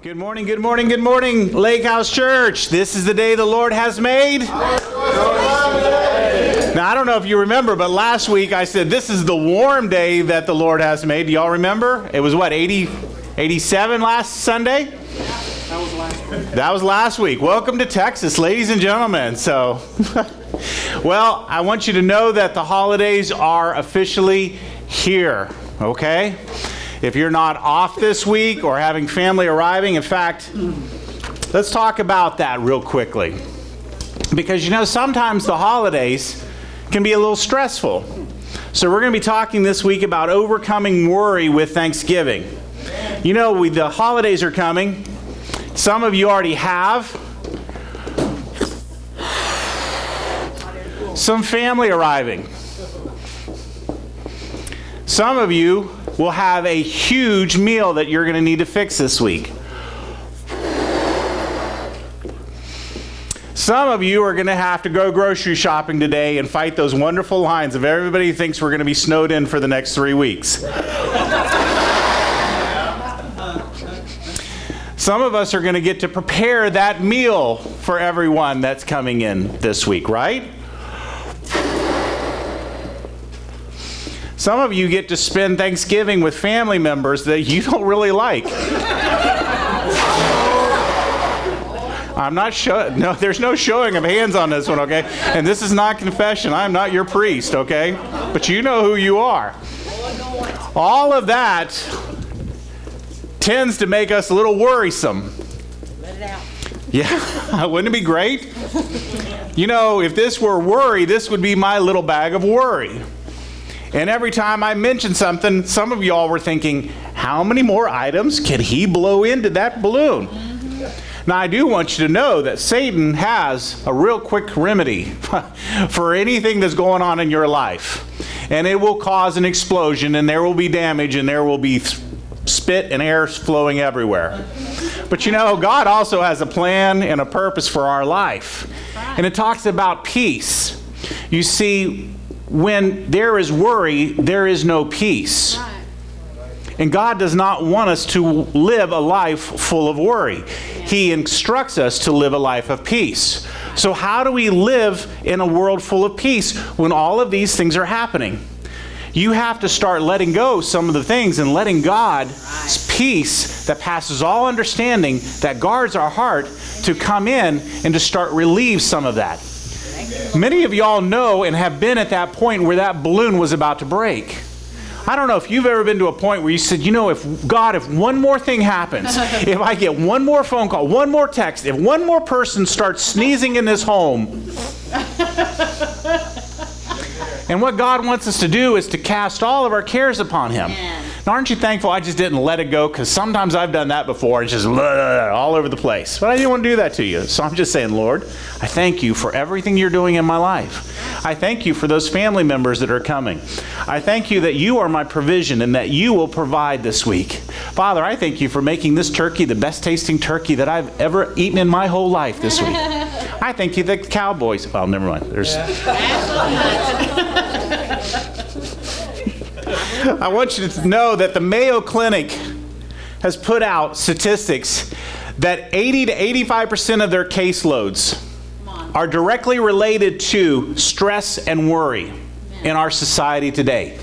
Good morning, good morning, good morning, Lake House Church. This is the day the Lord has made. Now, I don't know if you remember, but last week I said this is the warm day that the Lord has made. Do y'all remember? It was what, 80, 87 last Sunday? That was last week. That was last week. Welcome to Texas, ladies and gentlemen. So, well, I want you to know that the holidays are officially here, okay? If you're not off this week or having family arriving, in fact, let's talk about that real quickly. Because you know, sometimes the holidays can be a little stressful. So, we're going to be talking this week about overcoming worry with Thanksgiving. You know, we, the holidays are coming. Some of you already have. Some family arriving. Some of you will have a huge meal that you're going to need to fix this week. Some of you are going to have to go grocery shopping today and fight those wonderful lines of everybody thinks we're going to be snowed in for the next three weeks. Some of us are going to get to prepare that meal for everyone that's coming in this week, right? Some of you get to spend Thanksgiving with family members that you don't really like. I'm not showing, no, there's no showing of hands on this one, okay? And this is not confession. I'm not your priest, okay? But you know who you are. All of that tends to make us a little worrisome. Yeah, wouldn't it be great? You know, if this were worry, this would be my little bag of worry. And every time I mentioned something, some of y'all were thinking, how many more items can he blow into that balloon? Now, I do want you to know that Satan has a real quick remedy for anything that's going on in your life. And it will cause an explosion, and there will be damage, and there will be spit and air flowing everywhere. But you know, God also has a plan and a purpose for our life. And it talks about peace. You see, when there is worry, there is no peace. And God does not want us to live a life full of worry. He instructs us to live a life of peace. So, how do we live in a world full of peace when all of these things are happening? You have to start letting go some of the things and letting God's peace that passes all understanding, that guards our heart, to come in and to start relieve some of that. Many of y'all know and have been at that point where that balloon was about to break. I don't know if you've ever been to a point where you said, you know, if God, if one more thing happens, if I get one more phone call, one more text, if one more person starts sneezing in this home, and what God wants us to do is to cast all of our cares upon Him. Now, aren't you thankful I just didn't let it go? Because sometimes I've done that before. It's just all over the place. But I didn't want to do that to you. So I'm just saying, Lord, I thank you for everything you're doing in my life. I thank you for those family members that are coming. I thank you that you are my provision and that you will provide this week. Father, I thank you for making this turkey the best tasting turkey that I've ever eaten in my whole life this week. I thank you that Cowboys, well, never mind. There's. I want you to know that the Mayo Clinic has put out statistics that 80 to 85% of their caseloads are directly related to stress and worry in our society today.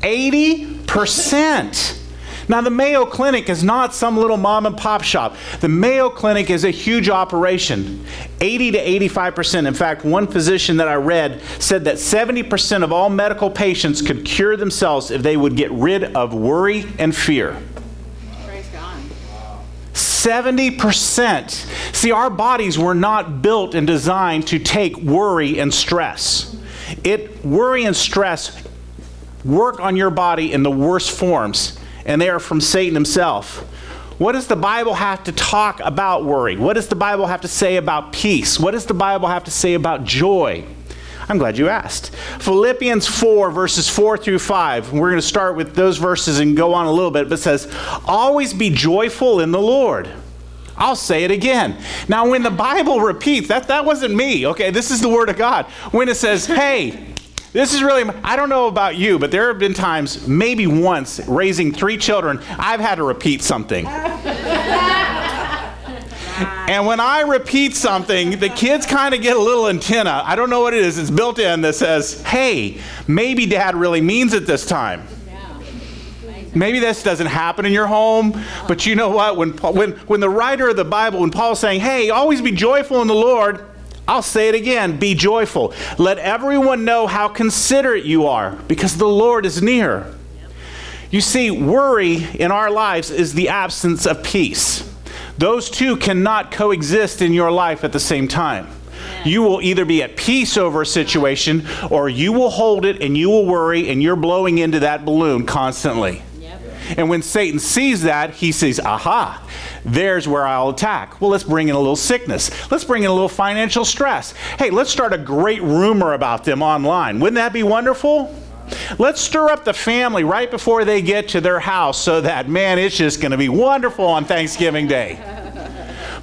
80%. Now, the Mayo Clinic is not some little mom and pop shop. The Mayo Clinic is a huge operation. 80 to 85%. In fact, one physician that I read said that 70% of all medical patients could cure themselves if they would get rid of worry and fear. Praise God. 70%. See, our bodies were not built and designed to take worry and stress. It worry and stress work on your body in the worst forms, and they are from Satan himself. What does the Bible have to talk about worry? What does the Bible have to say about peace? What does the Bible have to say about joy? I'm glad you asked. Philippians 4, verses 4 through 5. We're going to start with those verses and go on a little bit, but it says, Always be joyful in the Lord. I'll say it again. Now, when the Bible repeats, that, that wasn't me, okay? This is the Word of God. When it says, hey, this is really, I don't know about you, but there have been times, maybe once, raising three children, I've had to repeat something. And when I repeat something, the kids kind of get a little antenna. I don't know what it is. It's built in that says, hey, maybe dad really means it this time. Maybe this doesn't happen in your home, but you know what? When, when, when the writer of the Bible, when Paul's saying, hey, always be joyful in the Lord, I'll say it again be joyful. Let everyone know how considerate you are, because the Lord is near. You see, worry in our lives is the absence of peace. Those two cannot coexist in your life at the same time. You will either be at peace over a situation or you will hold it and you will worry and you're blowing into that balloon constantly. And when Satan sees that, he says, aha, there's where I'll attack. Well, let's bring in a little sickness. Let's bring in a little financial stress. Hey, let's start a great rumor about them online. Wouldn't that be wonderful? Let's stir up the family right before they get to their house so that, man, it's just going to be wonderful on Thanksgiving Day.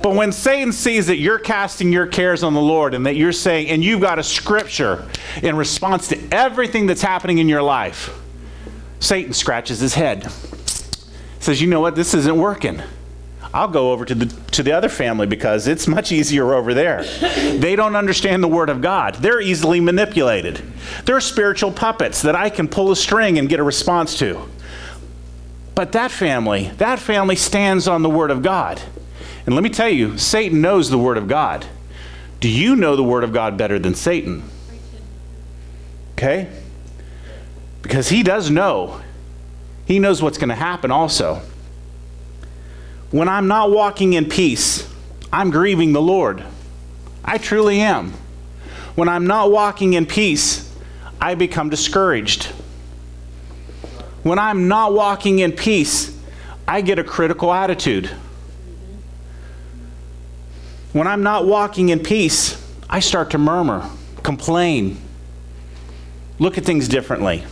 But when Satan sees that you're casting your cares on the Lord and that you're saying, and you've got a scripture in response to everything that's happening in your life, Satan scratches his head. Says, you know what, this isn't working. I'll go over to the to the other family because it's much easier over there. they don't understand the word of God. They're easily manipulated. They're spiritual puppets that I can pull a string and get a response to. But that family, that family stands on the word of God. And let me tell you, Satan knows the word of God. Do you know the word of God better than Satan? Okay? Because he does know. He knows what's going to happen also. When I'm not walking in peace, I'm grieving the Lord. I truly am. When I'm not walking in peace, I become discouraged. When I'm not walking in peace, I get a critical attitude. When I'm not walking in peace, I start to murmur, complain, look at things differently,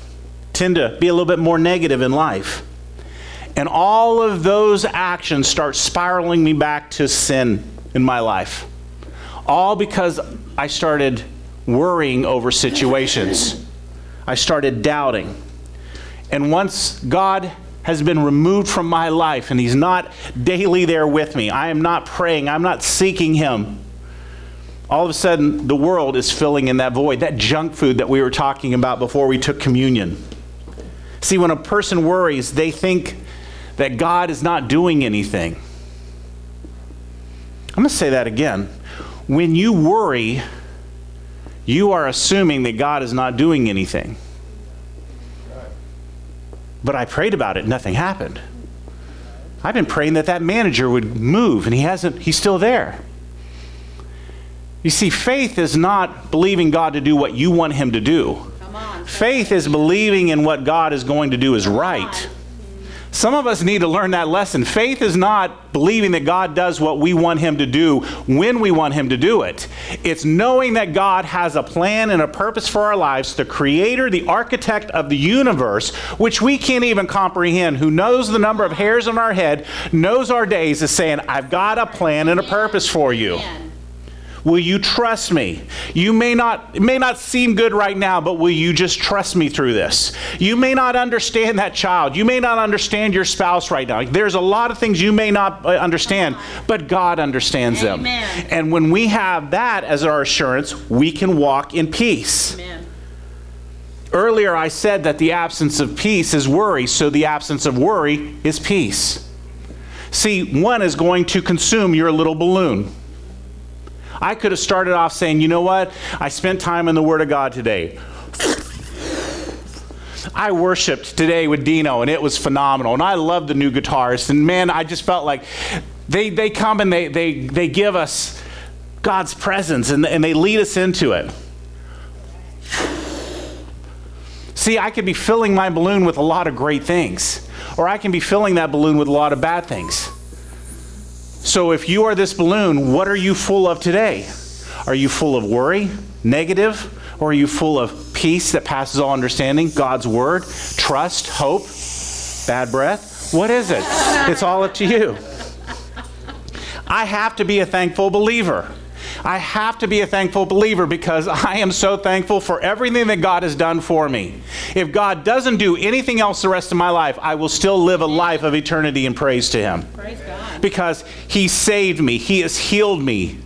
tend to be a little bit more negative in life. And all of those actions start spiraling me back to sin in my life. All because I started worrying over situations. I started doubting. And once God has been removed from my life and He's not daily there with me, I am not praying, I'm not seeking Him. All of a sudden, the world is filling in that void, that junk food that we were talking about before we took communion. See, when a person worries, they think that God is not doing anything. I'm going to say that again. When you worry, you are assuming that God is not doing anything. But I prayed about it, nothing happened. I've been praying that that manager would move, and he hasn't, he's still there. You see, faith is not believing God to do what you want him to do. Faith is believing in what God is going to do is right. Some of us need to learn that lesson. Faith is not believing that God does what we want Him to do when we want Him to do it. It's knowing that God has a plan and a purpose for our lives, the creator, the architect of the universe, which we can't even comprehend, who knows the number of hairs on our head, knows our days, is saying, I've got a plan and a purpose for you. Will you trust me? You may not it may not seem good right now, but will you just trust me through this? You may not understand that child. You may not understand your spouse right now. There's a lot of things you may not uh, understand, but God understands Amen. them. And when we have that as our assurance, we can walk in peace. Amen. Earlier I said that the absence of peace is worry, so the absence of worry is peace. See, one is going to consume your little balloon. I could have started off saying, you know what? I spent time in the Word of God today. I worshiped today with Dino, and it was phenomenal. And I love the new guitars. And man, I just felt like they, they come and they, they, they give us God's presence and, and they lead us into it. See, I could be filling my balloon with a lot of great things, or I can be filling that balloon with a lot of bad things. So if you are this balloon, what are you full of today? Are you full of worry, negative, or are you full of peace that passes all understanding, God's word, trust, hope, bad breath? What is it? It's all up to you. I have to be a thankful believer. I have to be a thankful believer because I am so thankful for everything that God has done for me. If God doesn't do anything else the rest of my life, I will still live a life of eternity and praise to Him. Praise God. Because He saved me, He has healed me,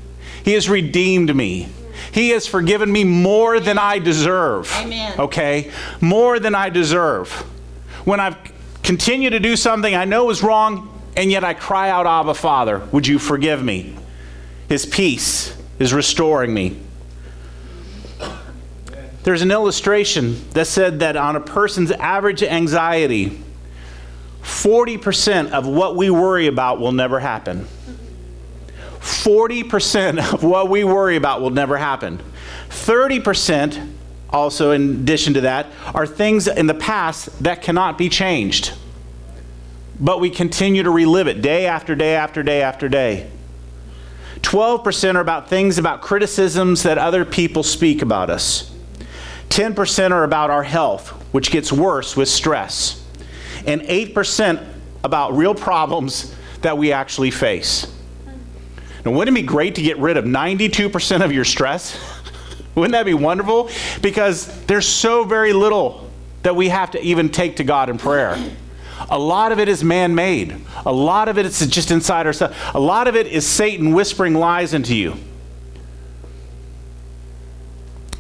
He has redeemed me. He has forgiven me more than I deserve. Amen. Okay? More than I deserve. When I've continued to do something I know is wrong, and yet I cry out, Abba, Father, would you forgive me? His peace is restoring me. There's an illustration that said that on a person's average anxiety, 40% of what we worry about will never happen. 40% of what we worry about will never happen. 30%, also in addition to that, are things in the past that cannot be changed. But we continue to relive it day after day after day after day. 12% are about things about criticisms that other people speak about us. 10% are about our health, which gets worse with stress. And 8% about real problems that we actually face. Now, wouldn't it be great to get rid of 92% of your stress? wouldn't that be wonderful? Because there's so very little that we have to even take to God in prayer. A lot of it is man made. A lot of it is just inside ourselves. A lot of it is Satan whispering lies into you.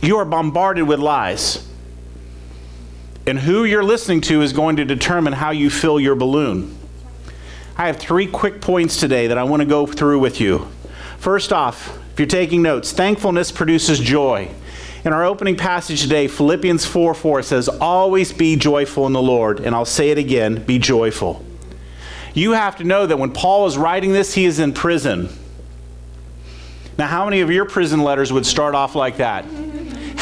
You are bombarded with lies. And who you're listening to is going to determine how you fill your balloon. I have three quick points today that I want to go through with you. First off, if you're taking notes, thankfulness produces joy. In our opening passage today, Philippians 4 4 says, Always be joyful in the Lord. And I'll say it again be joyful. You have to know that when Paul is writing this, he is in prison. Now, how many of your prison letters would start off like that?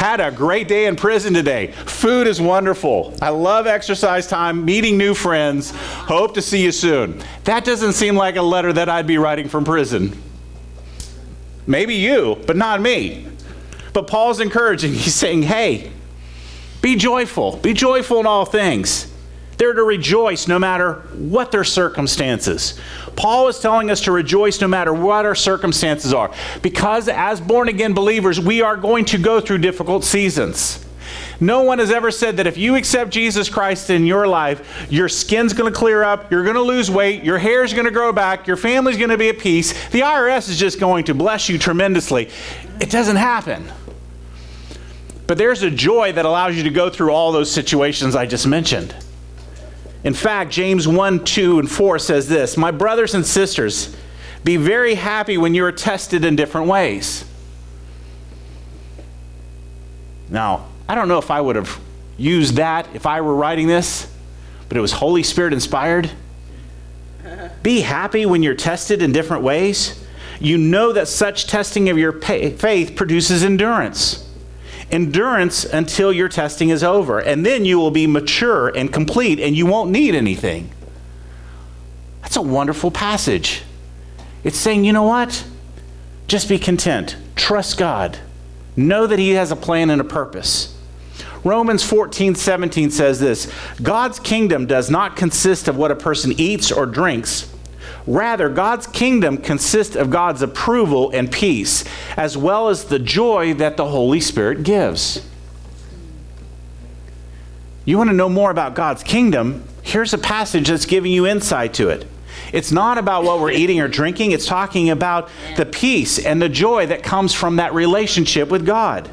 Had a great day in prison today. Food is wonderful. I love exercise time, meeting new friends. Hope to see you soon. That doesn't seem like a letter that I'd be writing from prison. Maybe you, but not me. But Paul's encouraging. He's saying, hey, be joyful. Be joyful in all things. They're to rejoice no matter what their circumstances. Paul is telling us to rejoice no matter what our circumstances are. Because as born again believers, we are going to go through difficult seasons. No one has ever said that if you accept Jesus Christ in your life, your skin's going to clear up, you're going to lose weight, your hair's going to grow back, your family's going to be at peace. The IRS is just going to bless you tremendously. It doesn't happen. But there's a joy that allows you to go through all those situations I just mentioned. In fact, James 1, 2, and 4 says this My brothers and sisters, be very happy when you are tested in different ways. Now, I don't know if I would have used that if I were writing this, but it was Holy Spirit inspired. Be happy when you're tested in different ways. You know that such testing of your faith produces endurance endurance until your testing is over. And then you will be mature and complete and you won't need anything. That's a wonderful passage. It's saying, you know what? Just be content. Trust God. Know that He has a plan and a purpose. Romans 14, 17 says this God's kingdom does not consist of what a person eats or drinks Rather, God's kingdom consists of God's approval and peace, as well as the joy that the Holy Spirit gives. You want to know more about God's kingdom? Here's a passage that's giving you insight to it. It's not about what we're eating or drinking, it's talking about the peace and the joy that comes from that relationship with God.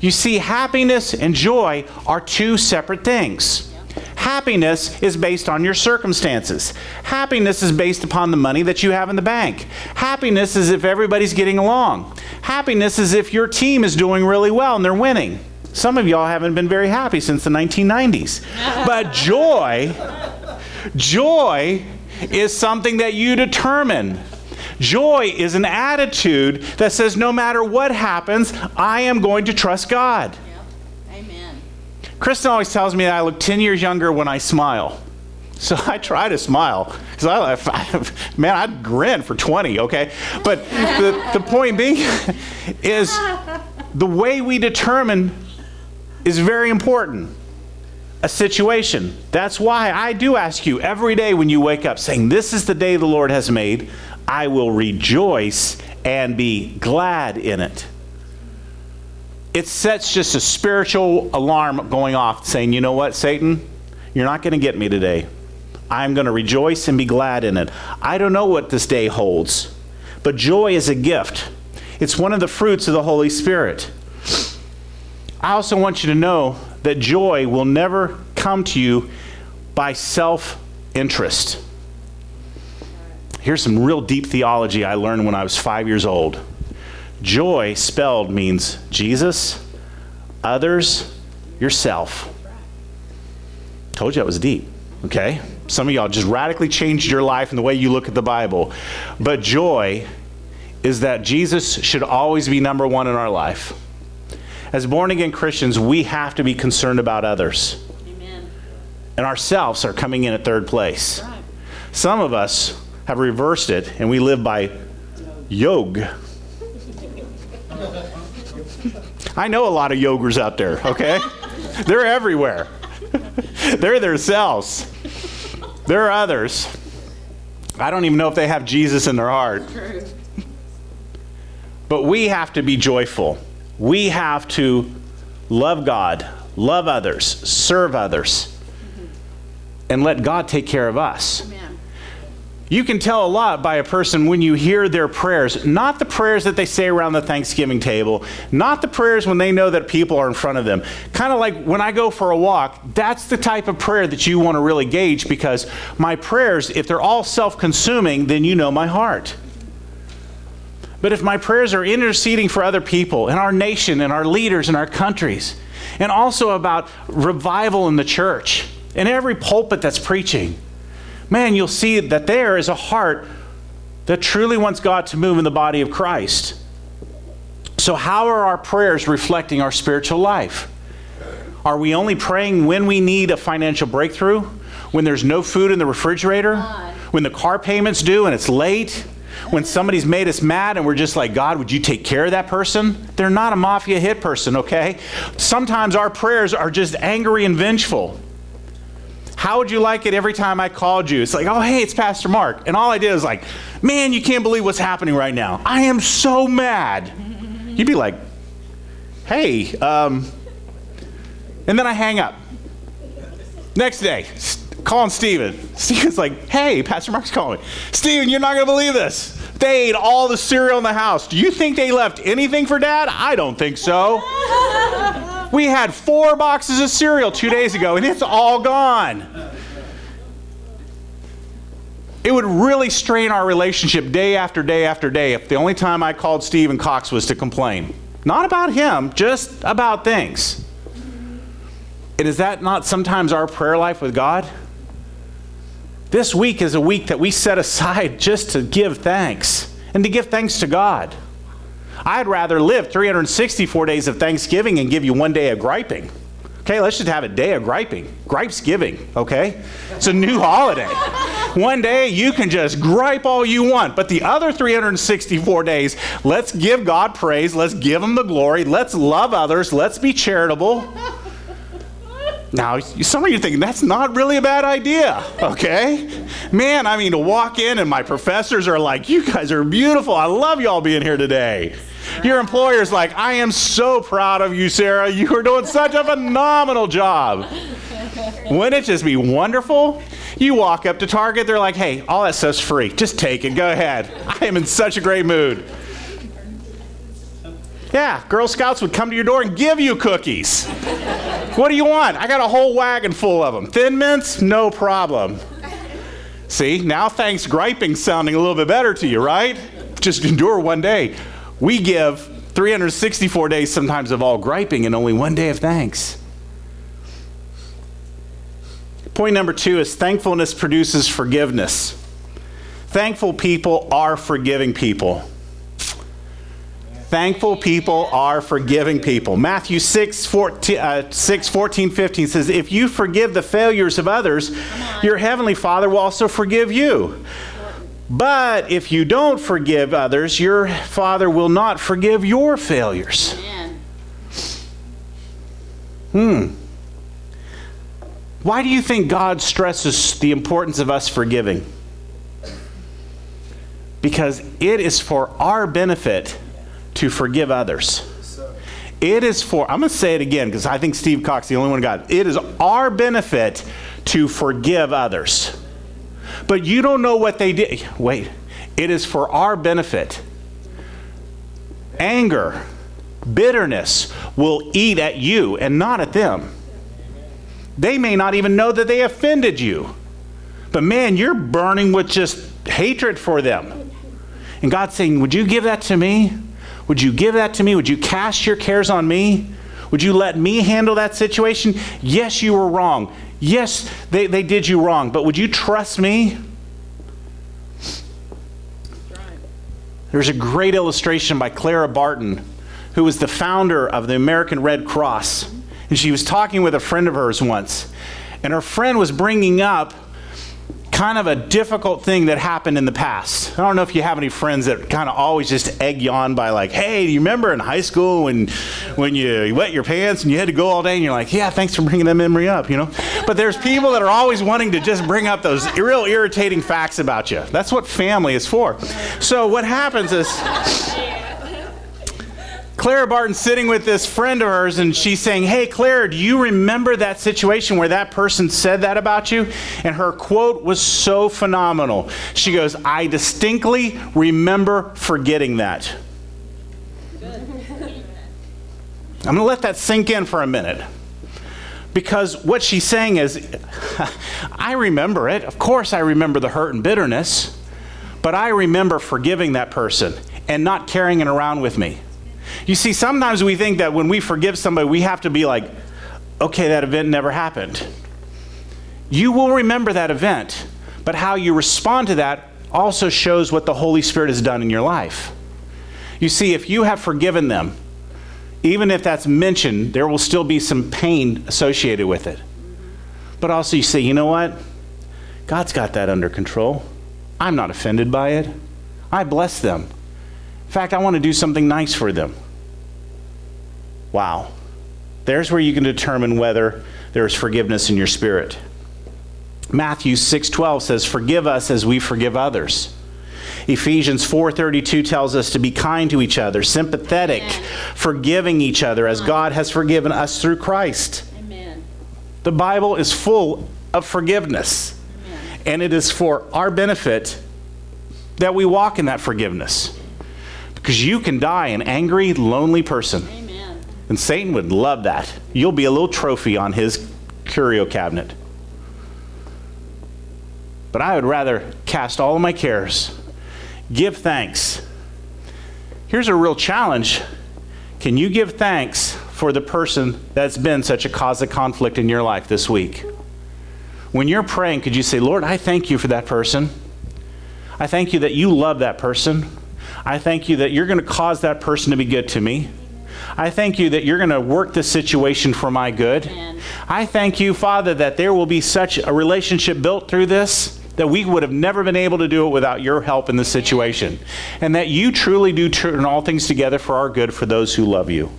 You see, happiness and joy are two separate things. Happiness is based on your circumstances. Happiness is based upon the money that you have in the bank. Happiness is if everybody's getting along. Happiness is if your team is doing really well and they're winning. Some of y'all haven't been very happy since the 1990s. But joy, joy is something that you determine. Joy is an attitude that says, no matter what happens, I am going to trust God. Kristen always tells me that I look 10 years younger when I smile. So I try to smile because I, I, man, I'd grin for 20, okay? But the, the point being is the way we determine is very important. A situation. That's why I do ask you every day when you wake up, saying, This is the day the Lord has made. I will rejoice and be glad in it it sets just a spiritual alarm going off saying, you know what, Satan, you're not going to get me today. I'm going to rejoice and be glad in it. I don't know what this day holds, but joy is a gift. It's one of the fruits of the Holy Spirit. I also want you to know that joy will never come to you by self interest. Here's some real deep theology I learned when I was five years old. Joy spelled means Jesus, others, yourself. Told you that was deep, okay? Some of y'all just radically changed your life and the way you look at the Bible. But joy is that Jesus should always be number one in our life. As born again Christians, we have to be concerned about others. Amen. And ourselves are coming in at third place. Right. Some of us have reversed it and we live by yog. I know a lot of yogers out there, okay? They're everywhere. They're themselves. There are others. I don't even know if they have Jesus in their heart. But we have to be joyful. We have to love God, love others, serve others, mm-hmm. and let God take care of us. Amen. You can tell a lot by a person when you hear their prayers, not the prayers that they say around the Thanksgiving table, not the prayers when they know that people are in front of them. Kind of like when I go for a walk, that's the type of prayer that you want to really gauge because my prayers, if they're all self consuming, then you know my heart. But if my prayers are interceding for other people and our nation and our leaders and our countries, and also about revival in the church and every pulpit that's preaching, man, you'll see that there is a heart that truly wants God to move in the body of Christ. So, how are our prayers reflecting our spiritual life? Are we only praying when we need a financial breakthrough? When there's no food in the refrigerator? When the car payment's due and it's late? When somebody's made us mad and we're just like, God, would you take care of that person? They're not a mafia hit person, okay? Sometimes our prayers are just angry and vengeful. How would you like it every time I called you? It's like, oh, hey, it's Pastor Mark. And all I did was like, man, you can't believe what's happening right now. I am so mad. You'd be like, hey, um, and then I hang up. Next day, calling Steven. Steven's like, hey, Pastor Mark's calling. Steven, you're not going to believe this. They ate all the cereal in the house. Do you think they left anything for dad? I don't think so. We had four boxes of cereal two days ago, and it's all gone. It would really strain our relationship day after day after day if the only time I called Stephen Cox was to complain. Not about him, just about things. And is that not sometimes our prayer life with God? This week is a week that we set aside just to give thanks and to give thanks to God. I'd rather live 364 days of Thanksgiving and give you one day of griping. Okay, let's just have a day of griping. Gripes giving, okay? It's a new holiday. One day you can just gripe all you want, but the other 364 days, let's give God praise, let's give Him the glory, let's love others, let's be charitable. Now, some of you are thinking that's not really a bad idea, okay? Man, I mean, to walk in and my professors are like, you guys are beautiful. I love y'all being here today. Your employer's like, I am so proud of you, Sarah. You are doing such a phenomenal job. Wouldn't it just be wonderful? You walk up to Target, they're like, hey, all that stuff's free. Just take it. Go ahead. I am in such a great mood. Yeah, Girl Scouts would come to your door and give you cookies. What do you want? I got a whole wagon full of them. Thin mints? No problem. See, now thanks griping sounding a little bit better to you, right? Just endure one day. We give 364 days sometimes of all griping and only one day of thanks. Point number two is thankfulness produces forgiveness. Thankful people are forgiving people. Thankful people are forgiving people. Matthew 6 14, uh, 6, 14, 15 says, If you forgive the failures of others, your heavenly Father will also forgive you. But if you don't forgive others, your Father will not forgive your failures. Amen. Hmm. Why do you think God stresses the importance of us forgiving? Because it is for our benefit to forgive others. It is for, I'm going to say it again because I think Steve Cox, the only one who got it. It is our benefit to forgive others. But you don't know what they did. Wait, it is for our benefit. Anger, bitterness will eat at you and not at them. They may not even know that they offended you. But man, you're burning with just hatred for them. And God's saying, Would you give that to me? Would you give that to me? Would you cast your cares on me? Would you let me handle that situation? Yes, you were wrong. Yes, they, they did you wrong. But would you trust me? There's a great illustration by Clara Barton, who was the founder of the American Red Cross. And she was talking with a friend of hers once. And her friend was bringing up kind of a difficult thing that happened in the past. I don't know if you have any friends that kind of always just egg you on by like, "Hey, do you remember in high school when when you wet your pants and you had to go all day?" And you're like, "Yeah, thanks for bringing that memory up," you know. But there's people that are always wanting to just bring up those real irritating facts about you. That's what family is for. So what happens is Clara Barton sitting with this friend of hers, and she's saying, Hey, Clara, do you remember that situation where that person said that about you? And her quote was so phenomenal. She goes, I distinctly remember forgetting that. I'm going to let that sink in for a minute. Because what she's saying is, I remember it. Of course, I remember the hurt and bitterness. But I remember forgiving that person and not carrying it around with me. You see, sometimes we think that when we forgive somebody, we have to be like, okay, that event never happened. You will remember that event, but how you respond to that also shows what the Holy Spirit has done in your life. You see, if you have forgiven them, even if that's mentioned, there will still be some pain associated with it. But also, you say, you know what? God's got that under control. I'm not offended by it. I bless them. In fact, I want to do something nice for them. Wow. There's where you can determine whether there's forgiveness in your spirit. Matthew 6:12 says, "Forgive us as we forgive others." Ephesians 4:32 tells us to be kind to each other, sympathetic, Amen. forgiving each other as God has forgiven us through Christ. Amen. The Bible is full of forgiveness. Amen. And it is for our benefit that we walk in that forgiveness. Because you can die an angry, lonely person. And Satan would love that. You'll be a little trophy on his curio cabinet. But I would rather cast all of my cares, give thanks. Here's a real challenge. Can you give thanks for the person that's been such a cause of conflict in your life this week? When you're praying, could you say, Lord, I thank you for that person? I thank you that you love that person. I thank you that you're going to cause that person to be good to me. I thank you that you're going to work the situation for my good. Amen. I thank you, Father, that there will be such a relationship built through this that we would have never been able to do it without your help in this situation. And that you truly do turn all things together for our good for those who love you.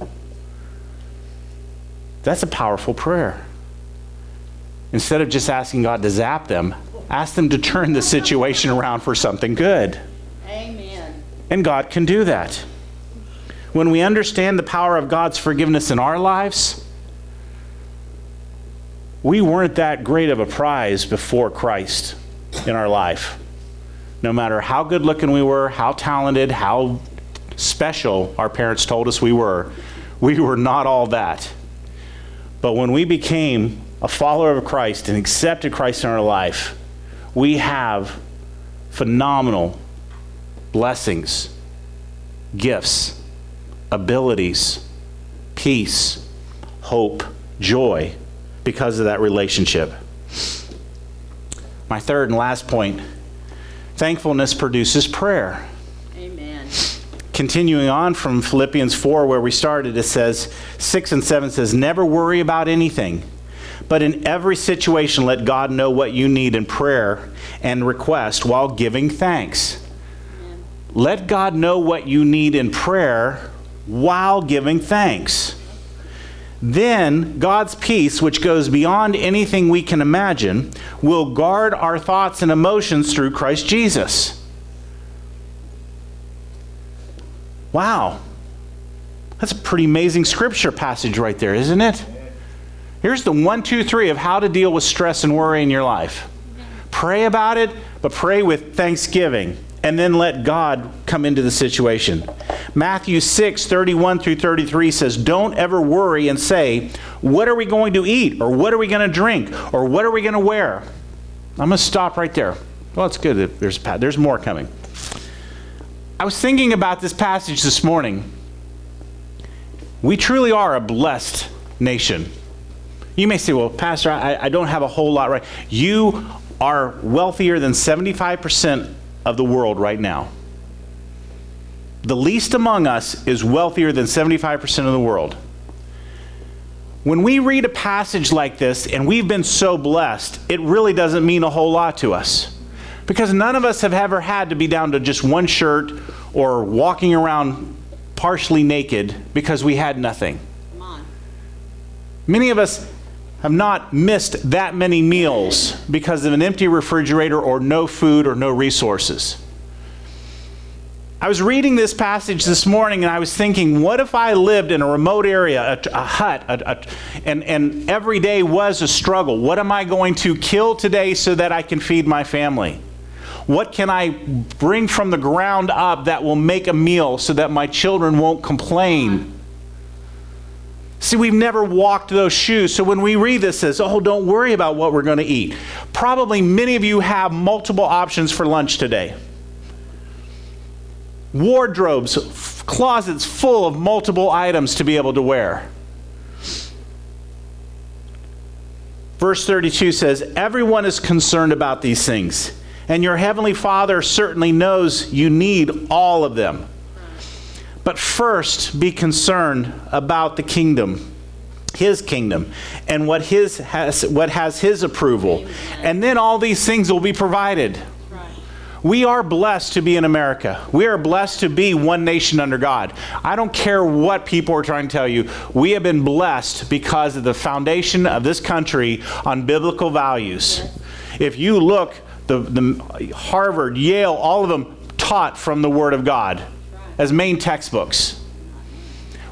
That's a powerful prayer. Instead of just asking God to zap them, ask them to turn the situation around for something good. Amen. And God can do that. When we understand the power of God's forgiveness in our lives, we weren't that great of a prize before Christ in our life. No matter how good looking we were, how talented, how special our parents told us we were, we were not all that. But when we became a follower of Christ and accepted Christ in our life, we have phenomenal blessings, gifts, abilities, peace, hope, joy because of that relationship. My third and last point thankfulness produces prayer. Amen. Continuing on from Philippians 4, where we started, it says, 6 and 7 says, Never worry about anything, but in every situation let God know what you need in prayer and request while giving thanks. Let God know what you need in prayer while giving thanks. Then God's peace, which goes beyond anything we can imagine, will guard our thoughts and emotions through Christ Jesus. Wow. That's a pretty amazing scripture passage right there, isn't it? Here's the one, two, three of how to deal with stress and worry in your life. Pray about it, but pray with thanksgiving and then let God come into the situation. Matthew 6, 31 through 33 says, Don't ever worry and say, What are we going to eat? Or what are we going to drink? Or what are we going to wear? I'm going to stop right there. Well, it's good. There's, there's more coming. I was thinking about this passage this morning. We truly are a blessed nation. You may say, well, Pastor, I, I don't have a whole lot right. You are wealthier than 75% of the world right now. The least among us is wealthier than 75% of the world. When we read a passage like this and we've been so blessed, it really doesn't mean a whole lot to us. Because none of us have ever had to be down to just one shirt or walking around partially naked because we had nothing. Many of us have not missed that many meals because of an empty refrigerator or no food or no resources. I was reading this passage this morning and I was thinking, what if I lived in a remote area, a, a hut, a, a, and, and every day was a struggle? What am I going to kill today so that I can feed my family? What can I bring from the ground up that will make a meal so that my children won't complain? See, we've never walked those shoes. So when we read this, says, oh, don't worry about what we're going to eat. Probably many of you have multiple options for lunch today. Wardrobes, f- closets full of multiple items to be able to wear. Verse 32 says, Everyone is concerned about these things, and your heavenly Father certainly knows you need all of them. But first, be concerned about the kingdom, his kingdom, and what, his has, what has his approval. Amen. And then all these things will be provided. We are blessed to be in America. We are blessed to be one nation under God. I don't care what people are trying to tell you. We have been blessed because of the foundation of this country on biblical values. If you look, the, the Harvard, Yale, all of them taught from the Word of God as main textbooks.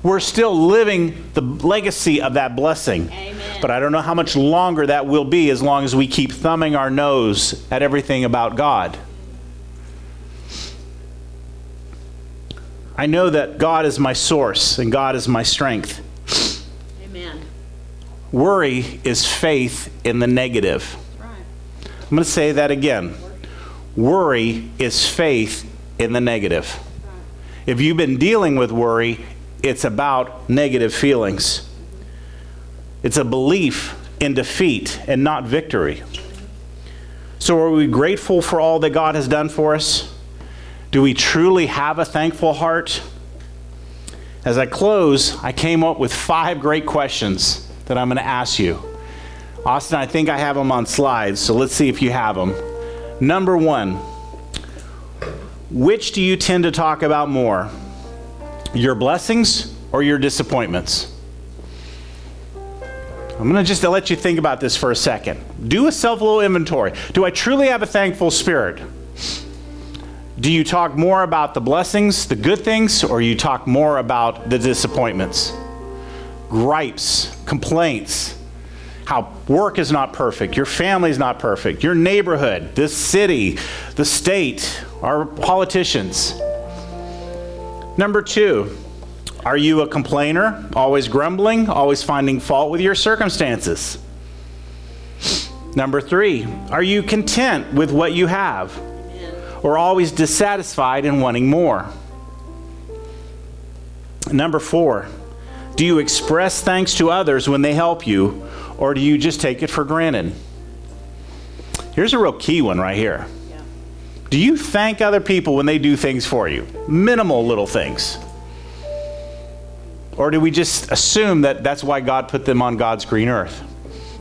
We're still living the legacy of that blessing. Amen. But I don't know how much longer that will be as long as we keep thumbing our nose at everything about God. I know that God is my source and God is my strength. Amen. Worry is faith in the negative. Right. I'm going to say that again. Worry is faith in the negative. If you've been dealing with worry, it's about negative feelings. It's a belief in defeat and not victory. So, are we grateful for all that God has done for us? Do we truly have a thankful heart? As I close, I came up with five great questions that I'm going to ask you. Austin, I think I have them on slides, so let's see if you have them. Number one, which do you tend to talk about more? Your blessings or your disappointments? I'm going to just let you think about this for a second. Do a self little inventory. Do I truly have a thankful spirit? Do you talk more about the blessings, the good things, or you talk more about the disappointments? Gripes, complaints, how work is not perfect, your family is not perfect, your neighborhood, this city, the state, our politicians. Number two, are you a complainer, always grumbling, always finding fault with your circumstances? Number three, are you content with what you have, or always dissatisfied and wanting more? Number four, do you express thanks to others when they help you, or do you just take it for granted? Here's a real key one right here. Do you thank other people when they do things for you? Minimal little things. Or do we just assume that that's why God put them on God's green earth?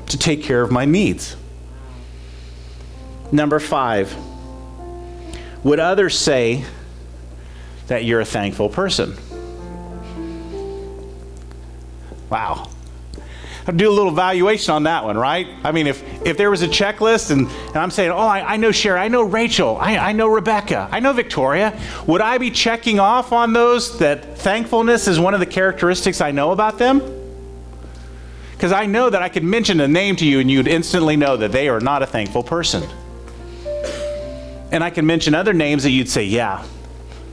To take care of my needs. Number five, would others say that you're a thankful person? Wow do a little valuation on that one, right? I mean, if, if there was a checklist and, and I'm saying, oh, I, I know Sherry, I know Rachel, I, I know Rebecca, I know Victoria, would I be checking off on those that thankfulness is one of the characteristics I know about them? Because I know that I could mention a name to you and you'd instantly know that they are not a thankful person. And I can mention other names that you'd say, yeah,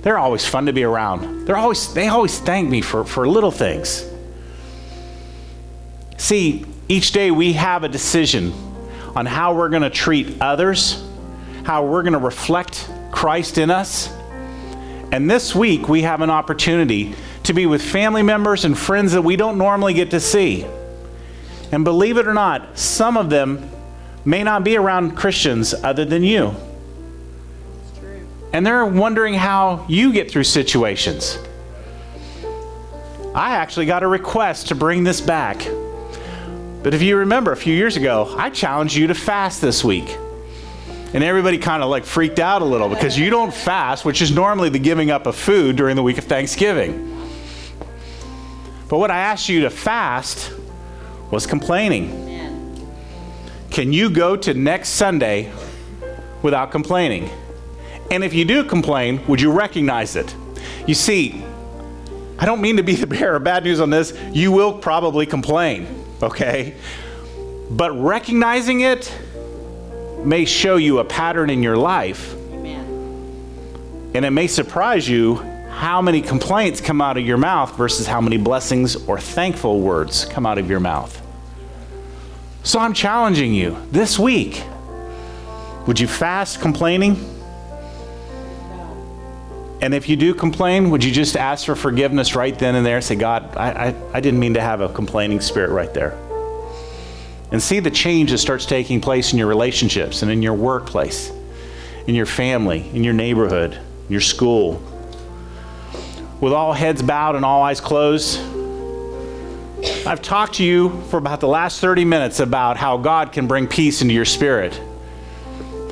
they're always fun to be around. They're always, they always thank me for, for little things. See, each day we have a decision on how we're going to treat others, how we're going to reflect Christ in us. And this week we have an opportunity to be with family members and friends that we don't normally get to see. And believe it or not, some of them may not be around Christians other than you. And they're wondering how you get through situations. I actually got a request to bring this back. But if you remember a few years ago, I challenged you to fast this week. And everybody kind of like freaked out a little because you don't fast, which is normally the giving up of food during the week of Thanksgiving. But what I asked you to fast was complaining. Can you go to next Sunday without complaining? And if you do complain, would you recognize it? You see, I don't mean to be the bearer of bad news on this. You will probably complain, okay? But recognizing it may show you a pattern in your life, Amen. and it may surprise you how many complaints come out of your mouth versus how many blessings or thankful words come out of your mouth. So I'm challenging you this week. Would you fast complaining? And if you do complain, would you just ask for forgiveness right then and there? Say, God, I, I, I didn't mean to have a complaining spirit right there. And see the change that starts taking place in your relationships and in your workplace, in your family, in your neighborhood, your school. With all heads bowed and all eyes closed, I've talked to you for about the last 30 minutes about how God can bring peace into your spirit.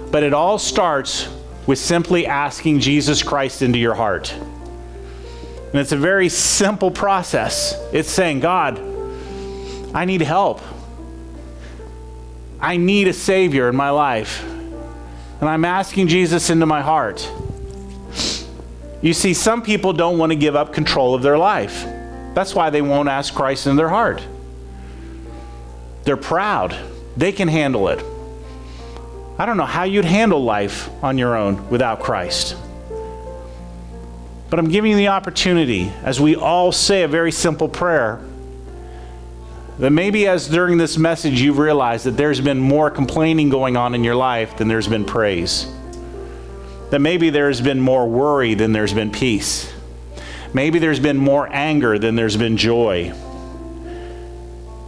But it all starts with simply asking Jesus Christ into your heart. And it's a very simple process. It's saying, God, I need help. I need a Savior in my life. And I'm asking Jesus into my heart. You see, some people don't want to give up control of their life. That's why they won't ask Christ in their heart. They're proud, they can handle it. I don't know how you'd handle life on your own without Christ. But I'm giving you the opportunity, as we all say a very simple prayer, that maybe as during this message you've realized that there's been more complaining going on in your life than there's been praise. That maybe there's been more worry than there's been peace. Maybe there's been more anger than there's been joy.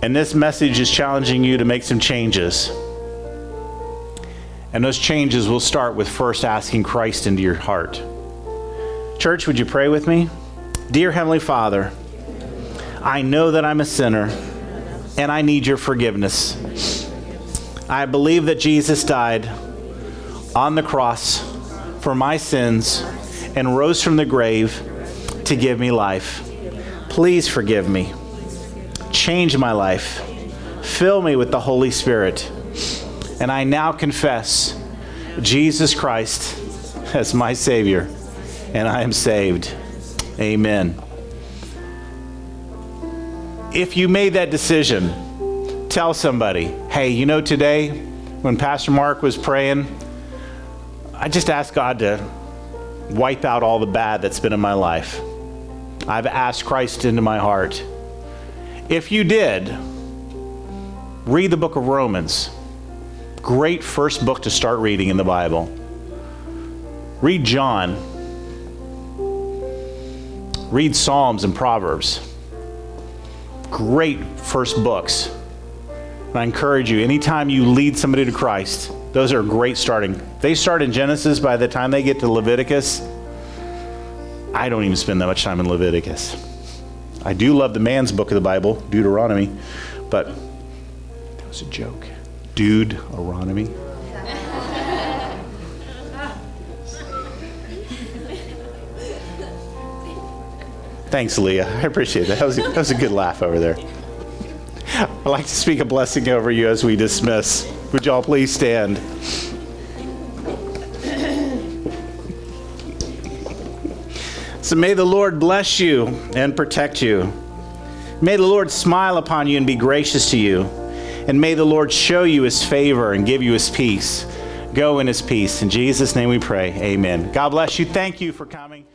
And this message is challenging you to make some changes. And those changes will start with first asking Christ into your heart. Church, would you pray with me? Dear Heavenly Father, I know that I'm a sinner and I need your forgiveness. I believe that Jesus died on the cross for my sins and rose from the grave to give me life. Please forgive me. Change my life. Fill me with the Holy Spirit. And I now confess Jesus Christ as my Savior, and I am saved. Amen. If you made that decision, tell somebody, hey, you know, today when Pastor Mark was praying, I just asked God to wipe out all the bad that's been in my life. I've asked Christ into my heart. If you did, read the book of Romans. Great first book to start reading in the Bible. Read John. Read Psalms and Proverbs. Great first books. And I encourage you, anytime you lead somebody to Christ, those are great starting. They start in Genesis, by the time they get to Leviticus, I don't even spend that much time in Leviticus. I do love the man's book of the Bible, Deuteronomy, but that was a joke. Deuteronomy. Thanks, Leah. I appreciate that. That was, that was a good laugh over there. I'd like to speak a blessing over you as we dismiss. Would y'all please stand? So may the Lord bless you and protect you. May the Lord smile upon you and be gracious to you. And may the Lord show you his favor and give you his peace. Go in his peace. In Jesus' name we pray. Amen. God bless you. Thank you for coming.